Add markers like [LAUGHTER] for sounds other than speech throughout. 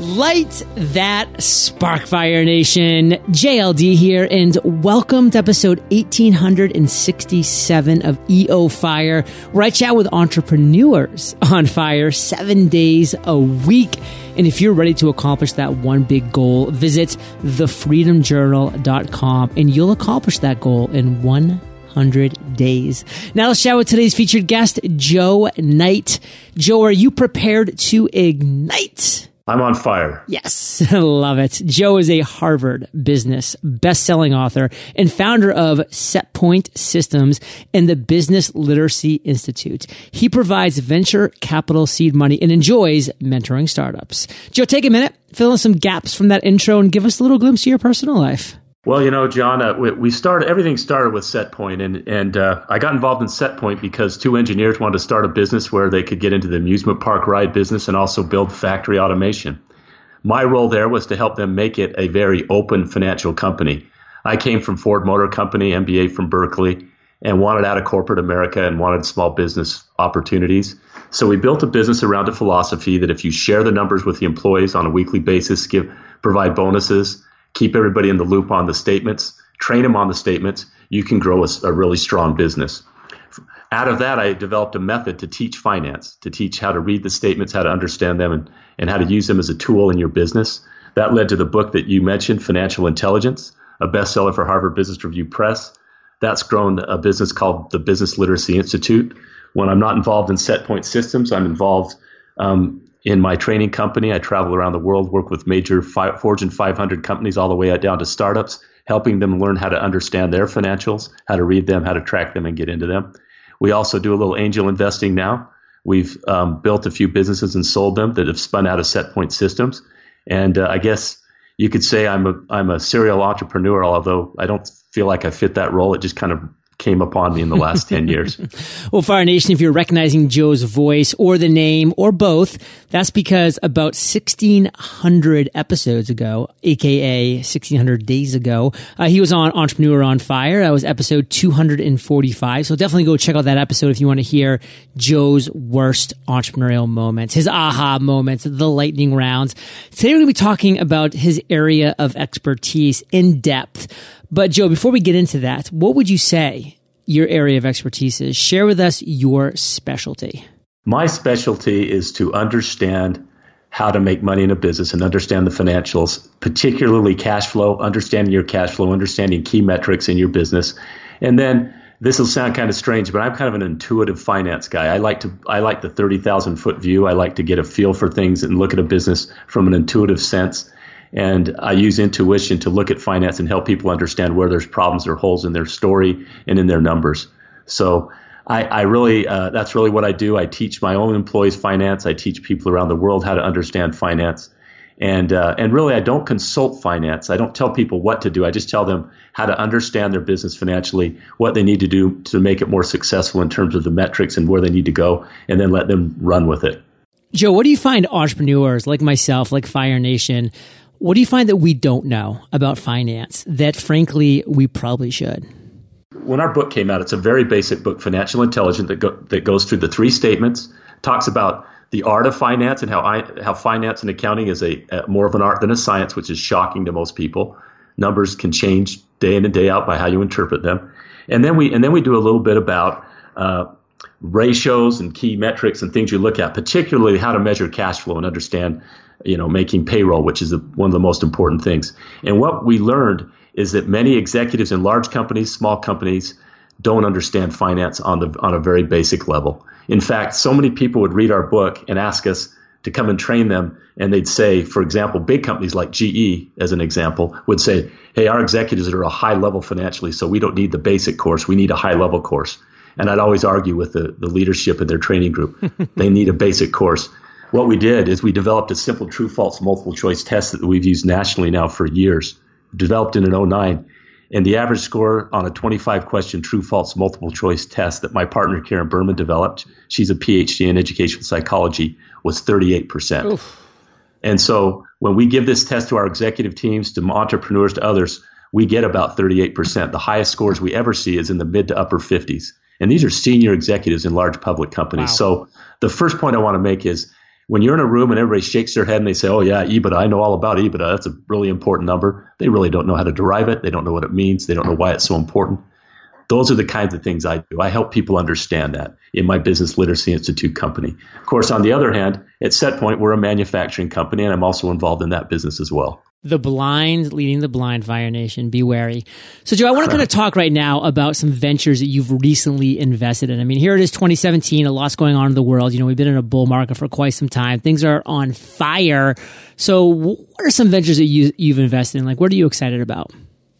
Light that Sparkfire Nation. JLD here, and welcome to episode 1867 of EO Fire, where I chat with entrepreneurs on fire seven days a week. And if you're ready to accomplish that one big goal, visit thefreedomjournal.com and you'll accomplish that goal in one 100 days. Now let's chat with today's featured guest, Joe Knight. Joe, are you prepared to ignite? I'm on fire. Yes, [LAUGHS] love it. Joe is a Harvard business best-selling author and founder of Setpoint Systems and the Business Literacy Institute. He provides venture capital seed money and enjoys mentoring startups. Joe, take a minute, fill in some gaps from that intro and give us a little glimpse of your personal life. Well, you know, John, uh, we, we, started everything started with Setpoint, and and uh, I got involved in Setpoint because two engineers wanted to start a business where they could get into the amusement park ride business and also build factory automation. My role there was to help them make it a very open financial company. I came from Ford Motor Company, MBA from Berkeley, and wanted out of corporate America and wanted small business opportunities. So we built a business around a philosophy that if you share the numbers with the employees on a weekly basis, give provide bonuses keep everybody in the loop on the statements, train them on the statements, you can grow a, a really strong business. Out of that, I developed a method to teach finance, to teach how to read the statements, how to understand them, and, and how to use them as a tool in your business. That led to the book that you mentioned, Financial Intelligence, a bestseller for Harvard Business Review Press. That's grown a business called the Business Literacy Institute. When I'm not involved in Setpoint Systems, I'm involved um, in my training company. I travel around the world, work with major Fortune 500 companies all the way down to startups, helping them learn how to understand their financials, how to read them, how to track them, and get into them. We also do a little angel investing now. We've um, built a few businesses and sold them that have spun out of Setpoint Systems. And uh, I guess you could say I'm a I'm a serial entrepreneur, although I don't feel like I fit that role. It just kind of came upon me in the last 10 years. [LAUGHS] well, Fire Nation, if you're recognizing Joe's voice or the name or both, that's because about 1600 episodes ago, aka 1600 days ago, uh, he was on Entrepreneur on Fire. That was episode 245. So definitely go check out that episode if you want to hear Joe's worst entrepreneurial moments, his aha moments, the lightning rounds. Today we're going to be talking about his area of expertise in depth. But Joe, before we get into that, what would you say your area of expertise is? Share with us your specialty. My specialty is to understand how to make money in a business and understand the financials, particularly cash flow, understanding your cash flow, understanding key metrics in your business. And then this will sound kind of strange, but I'm kind of an intuitive finance guy. I like to I like the 30,000 foot view. I like to get a feel for things and look at a business from an intuitive sense. And I use intuition to look at finance and help people understand where there's problems or holes in their story and in their numbers. So I, I really, uh, that's really what I do. I teach my own employees finance. I teach people around the world how to understand finance. And, uh, and really, I don't consult finance. I don't tell people what to do. I just tell them how to understand their business financially, what they need to do to make it more successful in terms of the metrics and where they need to go, and then let them run with it. Joe, what do you find entrepreneurs like myself, like Fire Nation, what do you find that we don't know about finance that, frankly, we probably should? When our book came out, it's a very basic book, Financial Intelligence, that, go, that goes through the three statements, talks about the art of finance and how I, how finance and accounting is a, a, more of an art than a science, which is shocking to most people. Numbers can change day in and day out by how you interpret them, and then we and then we do a little bit about uh, ratios and key metrics and things you look at, particularly how to measure cash flow and understand you know, making payroll, which is one of the most important things. And what we learned is that many executives in large companies, small companies, don't understand finance on the on a very basic level. In fact, so many people would read our book and ask us to come and train them, and they'd say, for example, big companies like GE, as an example, would say, "Hey, our executives are a high level financially, so we don't need the basic course. We need a high level course." And I'd always argue with the, the leadership in their training group. [LAUGHS] they need a basic course what we did is we developed a simple true false multiple choice test that we've used nationally now for years, developed in an 09. And the average score on a 25 question true false multiple choice test that my partner Karen Berman developed, she's a PhD in educational psychology, was 38%. Oof. And so when we give this test to our executive teams, to entrepreneurs, to others, we get about 38%. The highest scores we ever see is in the mid to upper 50s. And these are senior executives in large public companies. Wow. So the first point I want to make is when you're in a room and everybody shakes their head and they say, "Oh yeah, EBITDA, I know all about EBITDA. That's a really important number." They really don't know how to derive it. They don't know what it means. They don't know why it's so important. Those are the kinds of things I do. I help people understand that in my Business Literacy Institute company. Of course, on the other hand, at SetPoint, we're a manufacturing company, and I'm also involved in that business as well. The blind leading the blind fire nation. Be wary. So joe i want to kind of [LAUGHS] talk right now about some ventures that you've recently invested in. I mean here it is 2017 a lot's going on in the world. You know we've been in a bull market for quite some time. Things are on fire. So what are some ventures that you, you've invested in? Like what are you excited about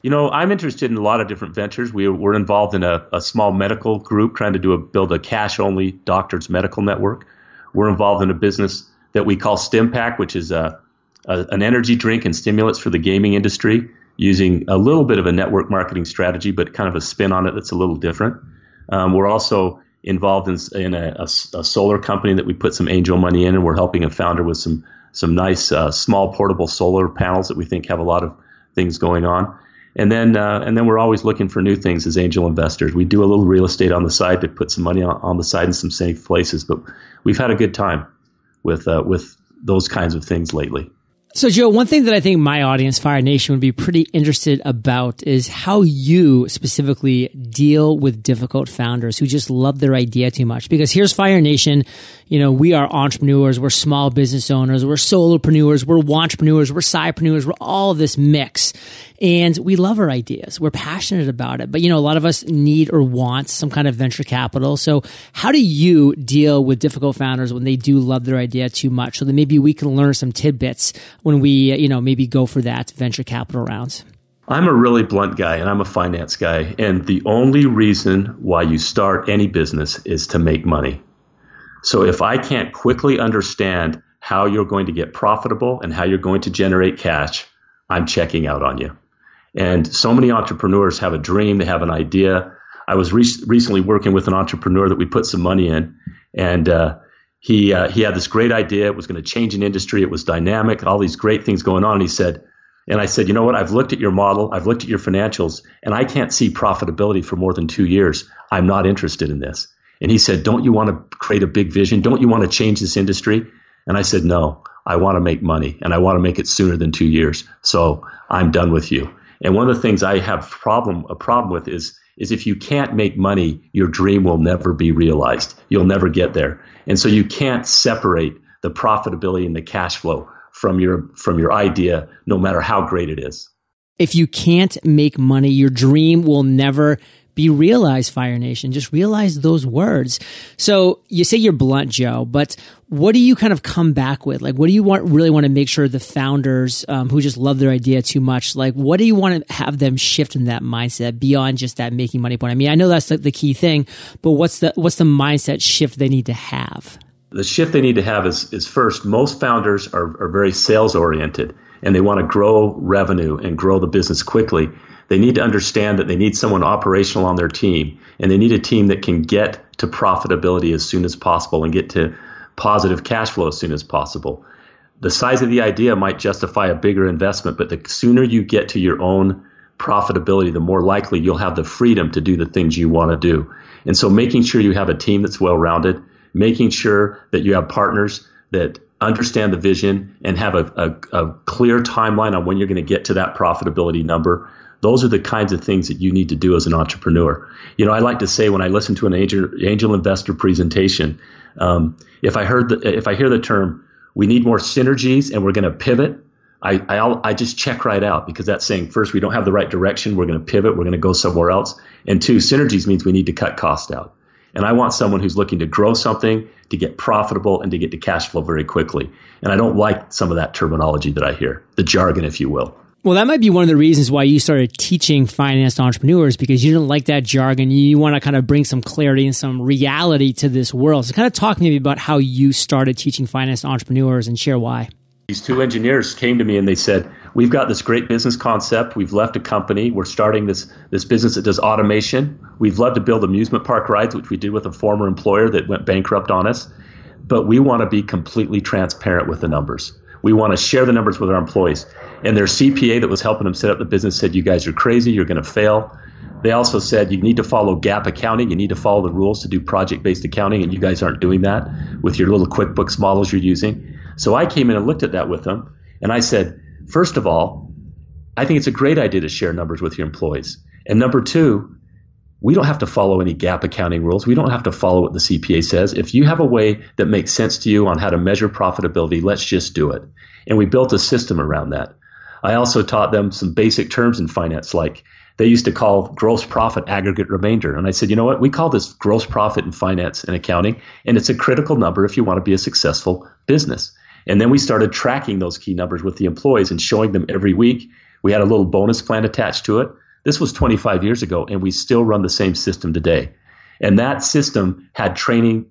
you know i'm interested in a lot of different ventures we, we're involved in a, a small medical group trying to do a build a cash only doctors medical network we're involved in a business that we call stimpack which is a a, an energy drink and stimulants for the gaming industry using a little bit of a network marketing strategy, but kind of a spin on it that's a little different. Um, we're also involved in, in a, a, a, solar company that we put some angel money in, and we're helping a founder with some some nice uh, small portable solar panels that we think have a lot of things going on. And then uh, and then we're always looking for new things as angel investors. We do a little real estate on the side to put some money on, on the side in some safe places, but we've had a good time with uh, with those kinds of things lately. So, Joe, one thing that I think my audience, Fire Nation, would be pretty interested about is how you specifically deal with difficult founders who just love their idea too much. Because here's Fire Nation. You know, we are entrepreneurs, we're small business owners, we're solopreneurs, we're entrepreneurs, we're sidepreneurs, we're all this mix. And we love our ideas. We're passionate about it. But, you know, a lot of us need or want some kind of venture capital. So how do you deal with difficult founders when they do love their idea too much? So that maybe we can learn some tidbits when we, you know, maybe go for that venture capital rounds. I'm a really blunt guy and I'm a finance guy. And the only reason why you start any business is to make money. So if I can't quickly understand how you're going to get profitable and how you're going to generate cash, I'm checking out on you. And so many entrepreneurs have a dream, they have an idea. I was re- recently working with an entrepreneur that we put some money in, and uh, he uh, he had this great idea. It was going to change an industry. It was dynamic. All these great things going on. And he said, and I said, you know what? I've looked at your model. I've looked at your financials, and I can't see profitability for more than two years. I'm not interested in this. And he said, don't you want to create a big vision? Don't you want to change this industry? And I said, no. I want to make money, and I want to make it sooner than two years. So I'm done with you. And one of the things I have problem a problem with is is if you can't make money, your dream will never be realized. You'll never get there. And so you can't separate the profitability and the cash flow from your from your idea no matter how great it is. If you can't make money, your dream will never be realized, Fire Nation. Just realize those words. So you say you're blunt, Joe, but what do you kind of come back with? Like, what do you want, really want to make sure the founders um, who just love their idea too much, like, what do you want to have them shift in that mindset beyond just that making money point? I mean, I know that's the, the key thing, but what's the, what's the mindset shift they need to have? The shift they need to have is, is first, most founders are, are very sales oriented and they want to grow revenue and grow the business quickly. They need to understand that they need someone operational on their team and they need a team that can get to profitability as soon as possible and get to positive cash flow as soon as possible. The size of the idea might justify a bigger investment, but the sooner you get to your own profitability, the more likely you'll have the freedom to do the things you want to do. And so making sure you have a team that's well rounded, making sure that you have partners that understand the vision and have a, a, a clear timeline on when you're going to get to that profitability number. Those are the kinds of things that you need to do as an entrepreneur. You know, I like to say when I listen to an angel, angel investor presentation, um, if I heard the, if I hear the term, we need more synergies and we're going to pivot, I, I, I just check right out because that's saying first we don't have the right direction, we're going to pivot, we're going to go somewhere else, and two synergies means we need to cut cost out. And I want someone who's looking to grow something, to get profitable, and to get to cash flow very quickly. And I don't like some of that terminology that I hear, the jargon, if you will. Well, that might be one of the reasons why you started teaching finance to entrepreneurs because you didn't like that jargon. You want to kind of bring some clarity and some reality to this world. So, kind of talk maybe about how you started teaching finance to entrepreneurs and share why. These two engineers came to me and they said, "We've got this great business concept. We've left a company. We're starting this this business that does automation. We've loved to build amusement park rides, which we did with a former employer that went bankrupt on us, but we want to be completely transparent with the numbers." We want to share the numbers with our employees. And their CPA that was helping them set up the business said, You guys are crazy. You're going to fail. They also said you need to follow GAAP accounting. You need to follow the rules to do project based accounting, and you guys aren't doing that with your little QuickBooks models you're using. So I came in and looked at that with them, and I said, first of all, I think it's a great idea to share numbers with your employees. And number two, we don't have to follow any GAAP accounting rules. We don't have to follow what the CPA says. If you have a way that makes sense to you on how to measure profitability, let's just do it. And we built a system around that. I also taught them some basic terms in finance, like they used to call gross profit aggregate remainder. And I said, you know what? We call this gross profit in finance and accounting, and it's a critical number if you want to be a successful business. And then we started tracking those key numbers with the employees and showing them every week. We had a little bonus plan attached to it this was 25 years ago, and we still run the same system today. And that system had training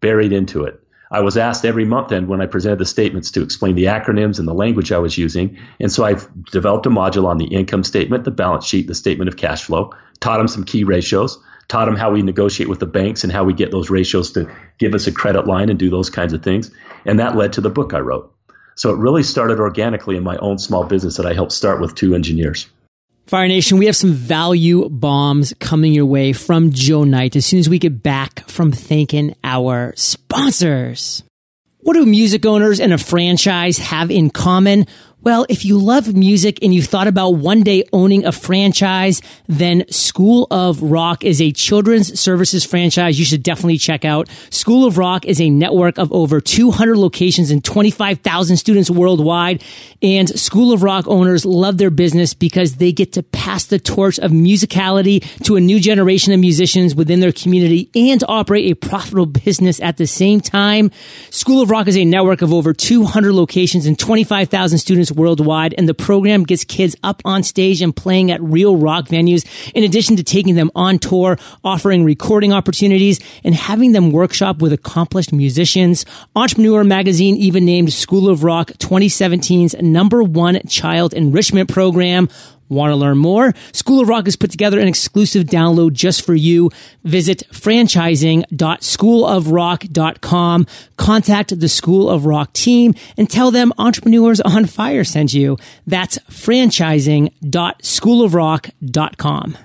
buried into it. I was asked every month end when I presented the statements to explain the acronyms and the language I was using. And so I've developed a module on the income statement, the balance sheet, the statement of cash flow, taught them some key ratios, taught them how we negotiate with the banks and how we get those ratios to give us a credit line and do those kinds of things. And that led to the book I wrote. So it really started organically in my own small business that I helped start with two engineers. Fire Nation, we have some value bombs coming your way from Joe Knight as soon as we get back from thanking our sponsors. What do music owners and a franchise have in common? Well, if you love music and you've thought about one day owning a franchise, then School of Rock is a children's services franchise you should definitely check out. School of Rock is a network of over 200 locations and 25,000 students worldwide. And School of Rock owners love their business because they get to pass the torch of musicality to a new generation of musicians within their community and operate a profitable business at the same time. School of Rock is a network of over 200 locations and 25,000 students worldwide, and the program gets kids up on stage and playing at real rock venues, in addition to taking them on tour, offering recording opportunities, and having them workshop with accomplished musicians. Entrepreneur Magazine even named School of Rock 2017's number one child enrichment program. Want to learn more? School of Rock has put together an exclusive download just for you. Visit franchising.schoolofrock.com. Contact the School of Rock team and tell them entrepreneurs on fire sent you. That's franchising.schoolofrock.com.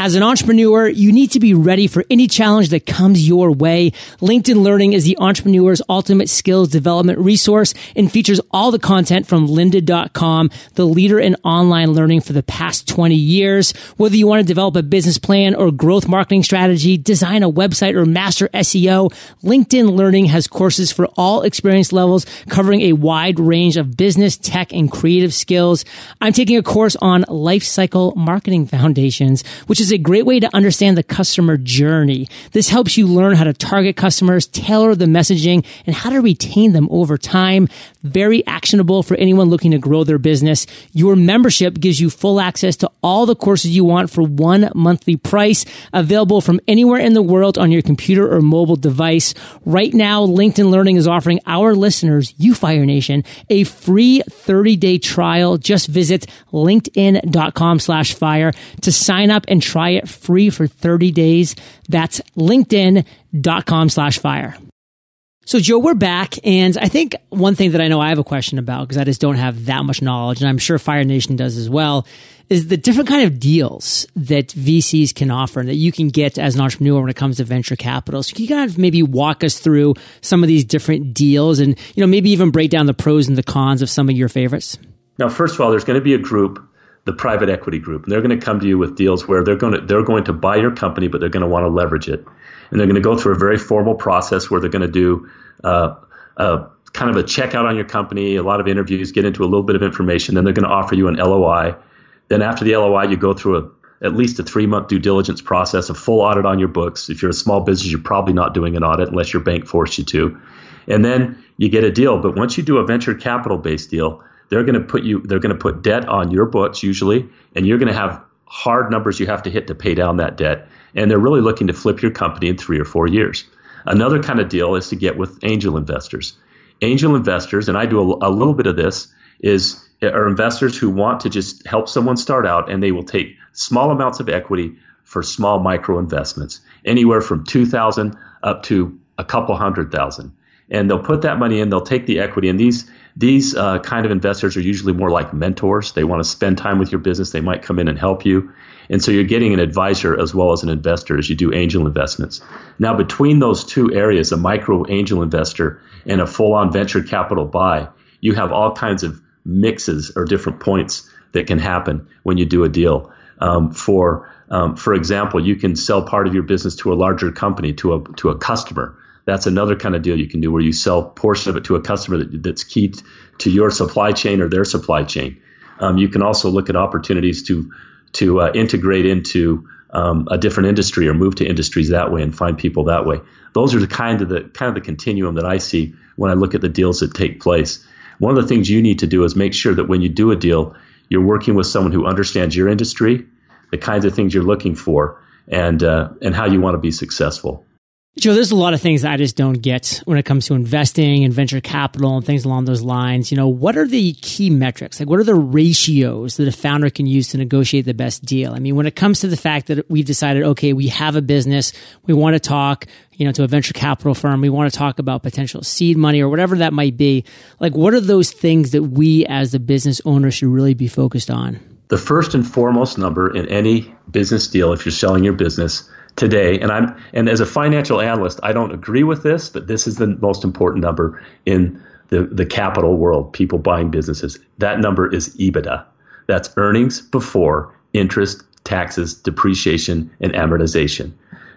As an entrepreneur, you need to be ready for any challenge that comes your way. LinkedIn Learning is the entrepreneur's ultimate skills development resource and features all the content from lynda.com, the leader in online learning for the past 20 years. Whether you want to develop a business plan or growth marketing strategy, design a website or master SEO, LinkedIn Learning has courses for all experience levels covering a wide range of business, tech, and creative skills. I'm taking a course on life cycle marketing foundations, which is is a great way to understand the customer journey. This helps you learn how to target customers, tailor the messaging, and how to retain them over time. Very actionable for anyone looking to grow their business. Your membership gives you full access to all the courses you want for one monthly price, available from anywhere in the world on your computer or mobile device. Right now, LinkedIn Learning is offering our listeners, you Fire Nation, a free 30 day trial. Just visit linkedin.com slash fire to sign up and try try it free for 30 days. That's linkedin.com slash fire. So Joe, we're back. And I think one thing that I know I have a question about because I just don't have that much knowledge and I'm sure Fire Nation does as well is the different kind of deals that VCs can offer and that you can get as an entrepreneur when it comes to venture capital. So can you kind of maybe walk us through some of these different deals and, you know, maybe even break down the pros and the cons of some of your favorites? Now, first of all, there's going to be a group the private equity group. And they're going to come to you with deals where they're going to they're going to buy your company, but they're going to want to leverage it. And they're going to go through a very formal process where they're going to do uh, a, kind of a checkout on your company, a lot of interviews, get into a little bit of information. Then they're going to offer you an LOI. Then after the LOI, you go through a, at least a three month due diligence process, a full audit on your books. If you're a small business, you're probably not doing an audit unless your bank forced you to. And then you get a deal. But once you do a venture capital based deal, they're going to put you they're going to put debt on your books usually and you're going to have hard numbers you have to hit to pay down that debt. And they're really looking to flip your company in 3 or 4 years. Another kind of deal is to get with angel investors. Angel investors and I do a, a little bit of this is are investors who want to just help someone start out and they will take small amounts of equity for small micro investments anywhere from 2000 up to a couple hundred thousand. And they'll put that money in. They'll take the equity, and these these uh, kind of investors are usually more like mentors. They want to spend time with your business. They might come in and help you, and so you're getting an advisor as well as an investor as you do angel investments. Now, between those two areas, a micro angel investor and a full on venture capital buy, you have all kinds of mixes or different points that can happen when you do a deal. Um, for um, for example, you can sell part of your business to a larger company, to a to a customer. That's another kind of deal you can do where you sell portion of it to a customer that, that's key to your supply chain or their supply chain. Um, you can also look at opportunities to to uh, integrate into um, a different industry or move to industries that way and find people that way. Those are the kind of the kind of the continuum that I see when I look at the deals that take place. One of the things you need to do is make sure that when you do a deal, you're working with someone who understands your industry, the kinds of things you're looking for, and uh, and how you want to be successful. Joe, there's a lot of things that I just don't get when it comes to investing and venture capital and things along those lines. You know, what are the key metrics? Like, what are the ratios that a founder can use to negotiate the best deal? I mean, when it comes to the fact that we've decided, okay, we have a business, we want to talk, you know, to a venture capital firm, we want to talk about potential seed money or whatever that might be. Like, what are those things that we as the business owner should really be focused on? The first and foremost number in any business deal, if you're selling your business, today, and I'm and as a financial analyst, I don't agree with this, but this is the most important number in the, the capital world, people buying businesses. That number is EBITDA. That's earnings before interest, taxes, depreciation, and amortization.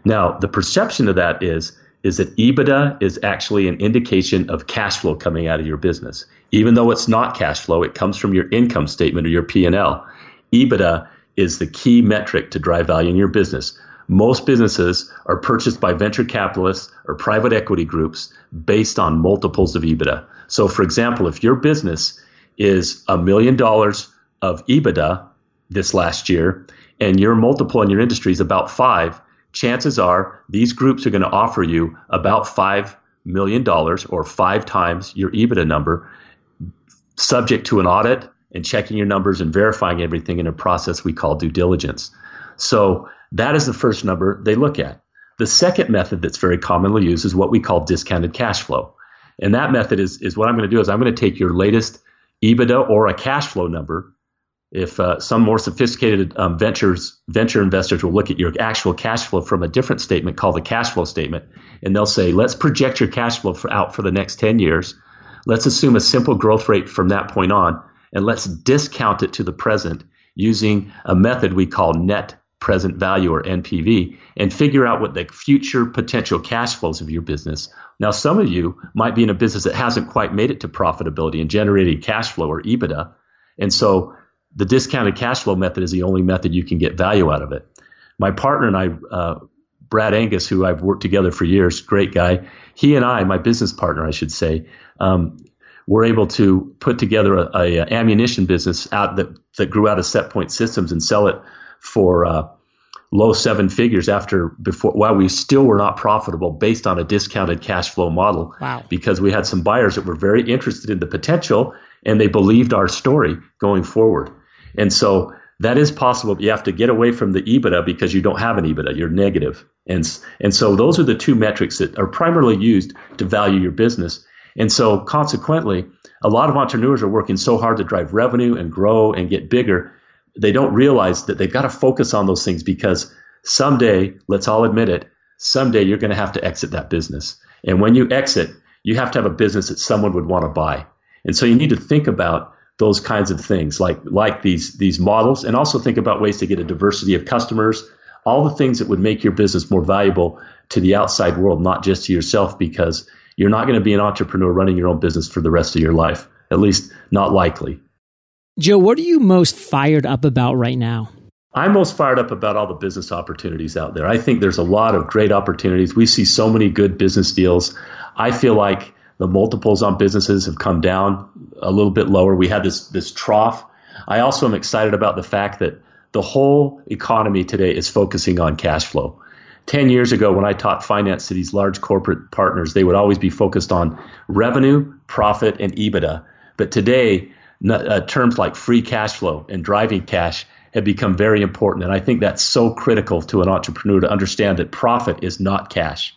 Now, the perception of that is is that EBITDA is actually an indication of cash flow coming out of your business. Even though it's not cash flow, it comes from your income statement or your P&L. EBITDA is the key metric to drive value in your business. Most businesses are purchased by venture capitalists or private equity groups based on multiples of EBITDA. So, for example, if your business is a million dollars of EBITDA this last year and your multiple in your industry is about five, chances are these groups are going to offer you about $5 million or five times your EBITDA number, subject to an audit and checking your numbers and verifying everything in a process we call due diligence. So, that is the first number they look at. The second method that's very commonly used is what we call discounted cash flow. And that method is, is what I'm going to do is I'm going to take your latest EBITDA or a cash flow number. If uh, some more sophisticated um, ventures venture investors will look at your actual cash flow from a different statement called the cash flow statement, and they'll say, let's project your cash flow for, out for the next 10 years. Let's assume a simple growth rate from that point on, and let's discount it to the present using a method we call net present value or NPV and figure out what the future potential cash flows of your business. Now, some of you might be in a business that hasn't quite made it to profitability and generating cash flow or EBITDA. And so the discounted cash flow method is the only method you can get value out of it. My partner and I, uh, Brad Angus, who I've worked together for years, great guy. He and I, my business partner, I should say, um, were able to put together a, a, ammunition business out that, that grew out of Setpoint Systems and sell it for uh, low seven figures after before while we still were not profitable based on a discounted cash flow model. Wow. Because we had some buyers that were very interested in the potential and they believed our story going forward. And so that is possible, but you have to get away from the EBITDA because you don't have an EBITDA. You're negative. And, and so those are the two metrics that are primarily used to value your business. And so consequently, a lot of entrepreneurs are working so hard to drive revenue and grow and get bigger they don't realize that they've got to focus on those things because someday, let's all admit it, someday you're going to have to exit that business. And when you exit, you have to have a business that someone would want to buy. And so you need to think about those kinds of things like like these these models and also think about ways to get a diversity of customers, all the things that would make your business more valuable to the outside world, not just to yourself because you're not going to be an entrepreneur running your own business for the rest of your life. At least not likely. Joe, what are you most fired up about right now? I'm most fired up about all the business opportunities out there. I think there's a lot of great opportunities. We see so many good business deals. I feel like the multiples on businesses have come down a little bit lower. We had this this trough. I also am excited about the fact that the whole economy today is focusing on cash flow. 10 years ago, when I taught finance to these large corporate partners, they would always be focused on revenue, profit, and EBITDA. But today, uh, terms like free cash flow and driving cash have become very important. And I think that's so critical to an entrepreneur to understand that profit is not cash.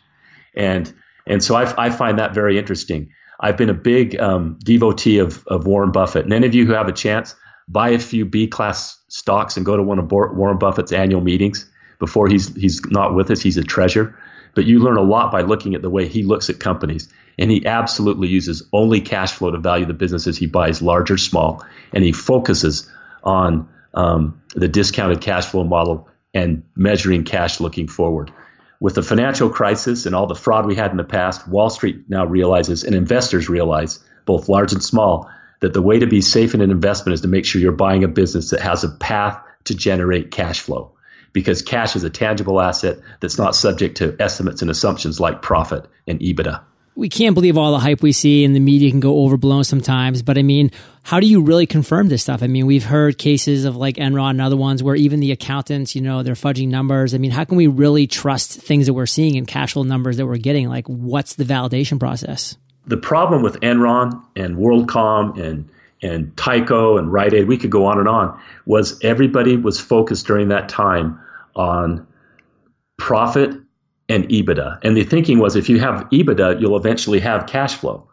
And And so I, I find that very interesting. I've been a big um, devotee of, of Warren Buffett. And any of you who have a chance, buy a few B class stocks and go to one of Warren Buffett's annual meetings before he's he's not with us. He's a treasure. But you learn a lot by looking at the way he looks at companies. And he absolutely uses only cash flow to value the businesses he buys, large or small. And he focuses on um, the discounted cash flow model and measuring cash looking forward. With the financial crisis and all the fraud we had in the past, Wall Street now realizes and investors realize, both large and small, that the way to be safe in an investment is to make sure you're buying a business that has a path to generate cash flow. Because cash is a tangible asset that's not subject to estimates and assumptions like profit and EBITDA we can't believe all the hype we see and the media can go overblown sometimes. But I mean, how do you really confirm this stuff? I mean, we've heard cases of like Enron and other ones where even the accountants, you know, they're fudging numbers. I mean, how can we really trust things that we're seeing in cash flow numbers that we're getting? Like, what's the validation process? The problem with Enron and WorldCom and and Tyco and Rite Aid, we could go on and on, was everybody was focused during that time on profit and EBITDA. And the thinking was if you have EBITDA, you'll eventually have cash flow.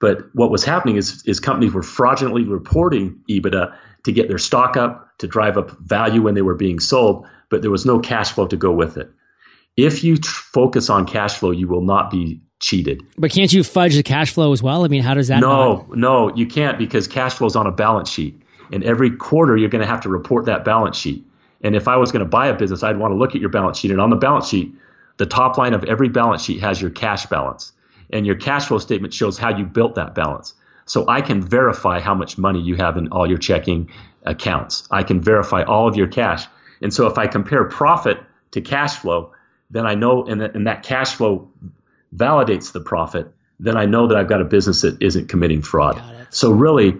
But what was happening is, is companies were fraudulently reporting EBITDA to get their stock up, to drive up value when they were being sold, but there was no cash flow to go with it. If you tr- focus on cash flow, you will not be cheated. But can't you fudge the cash flow as well? I mean, how does that? No, not? no, you can't because cash flow is on a balance sheet, and every quarter you're going to have to report that balance sheet. And if I was going to buy a business, I'd want to look at your balance sheet, and on the balance sheet, the top line of every balance sheet has your cash balance, and your cash flow statement shows how you built that balance. So I can verify how much money you have in all your checking accounts. I can verify all of your cash. And so if I compare profit to cash flow, then I know, and that, and that cash flow validates the profit, then I know that I've got a business that isn't committing fraud. So really,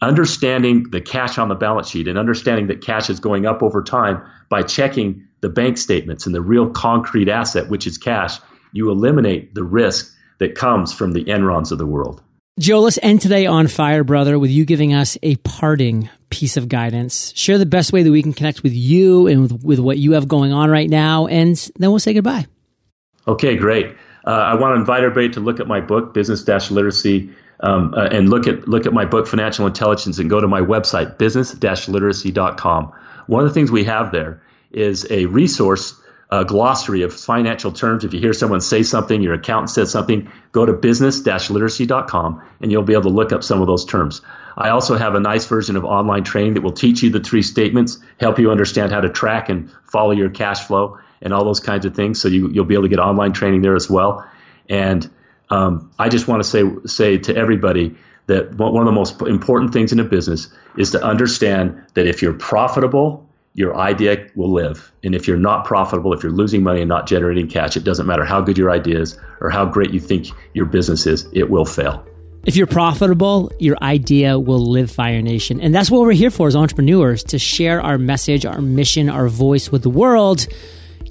understanding the cash on the balance sheet and understanding that cash is going up over time by checking the bank statements and the real concrete asset, which is cash, you eliminate the risk that comes from the Enrons of the world. Joe, let's end today on Fire Brother with you giving us a parting piece of guidance. Share the best way that we can connect with you and with, with what you have going on right now, and then we'll say goodbye. Okay, great. Uh, I want to invite everybody to look at my book, Business Dash Literacy, um, uh, and look at look at my book, Financial Intelligence, and go to my website, business-literacy.com. One of the things we have there is a resource a glossary of financial terms. If you hear someone say something, your accountant says something, go to business-literacy.com and you'll be able to look up some of those terms. I also have a nice version of online training that will teach you the three statements, help you understand how to track and follow your cash flow and all those kinds of things. So you, will be able to get online training there as well. And um, I just want to say say to everybody that one of the most important things in a business is to understand that if you're profitable your idea will live. And if you're not profitable, if you're losing money and not generating cash, it doesn't matter how good your idea is or how great you think your business is, it will fail. If you're profitable, your idea will live Fire Nation. And that's what we're here for as entrepreneurs to share our message, our mission, our voice with the world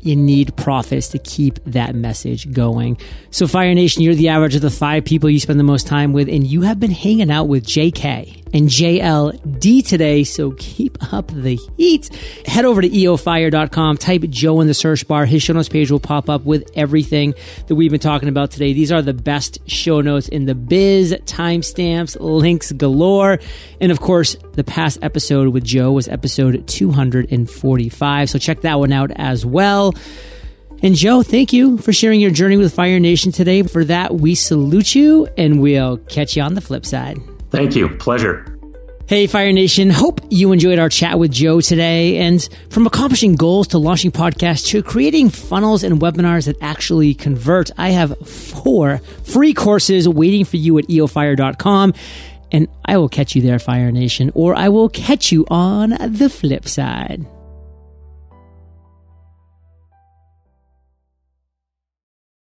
you need profits to keep that message going. So, Fire Nation, you're the average of the five people you spend the most time with, and you have been hanging out with JK and JLD today. So, keep up the heat. Head over to eofire.com, type Joe in the search bar. His show notes page will pop up with everything that we've been talking about today. These are the best show notes in the biz, timestamps, links galore. And of course, the past episode with Joe was episode 245. So, check that one out as well. And Joe, thank you for sharing your journey with Fire Nation today. For that, we salute you and we'll catch you on the flip side. Thank you. Pleasure. Hey, Fire Nation. Hope you enjoyed our chat with Joe today. And from accomplishing goals to launching podcasts to creating funnels and webinars that actually convert, I have four free courses waiting for you at eofire.com. And I will catch you there, Fire Nation, or I will catch you on the flip side.